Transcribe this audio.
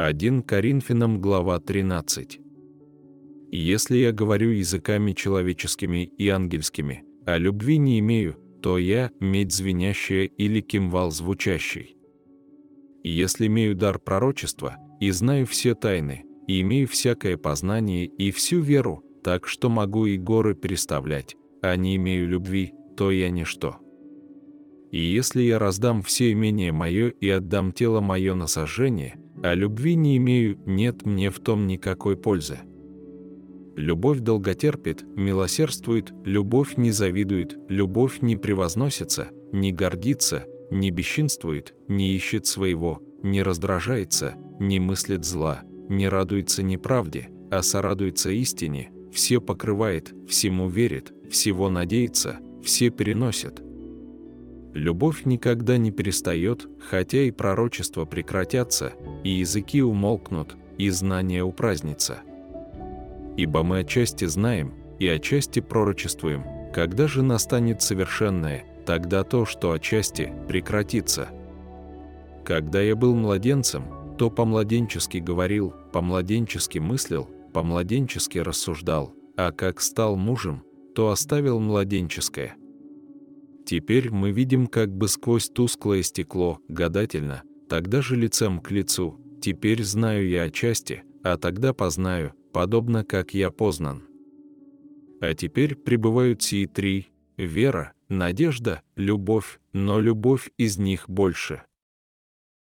1 Коринфянам глава 13. «Если я говорю языками человеческими и ангельскими, а любви не имею, то я – медь звенящая или кимвал звучащий. Если имею дар пророчества, и знаю все тайны, и имею всякое познание и всю веру, так что могу и горы переставлять, а не имею любви, то я ничто. И если я раздам все имение мое и отдам тело мое на сожжение, а любви не имею, нет мне в том никакой пользы. Любовь долготерпит, милосердствует, любовь не завидует, любовь не превозносится, не гордится, не бесчинствует, не ищет своего, не раздражается, не мыслит зла, не радуется неправде, а сорадуется истине, все покрывает, всему верит, всего надеется, все переносит. Любовь никогда не перестает, хотя и пророчества прекратятся, и языки умолкнут, и знания упразднится. Ибо мы отчасти знаем, и отчасти пророчествуем, когда же настанет совершенное, тогда то, что отчасти, прекратится. Когда я был младенцем, то по-младенчески говорил, по-младенчески мыслил, по-младенчески рассуждал, а как стал мужем, то оставил младенческое. Теперь мы видим как бы сквозь тусклое стекло, гадательно, тогда же лицем к лицу, теперь знаю я отчасти, а тогда познаю, подобно как я познан. А теперь пребывают сии три – вера, надежда, любовь, но любовь из них больше –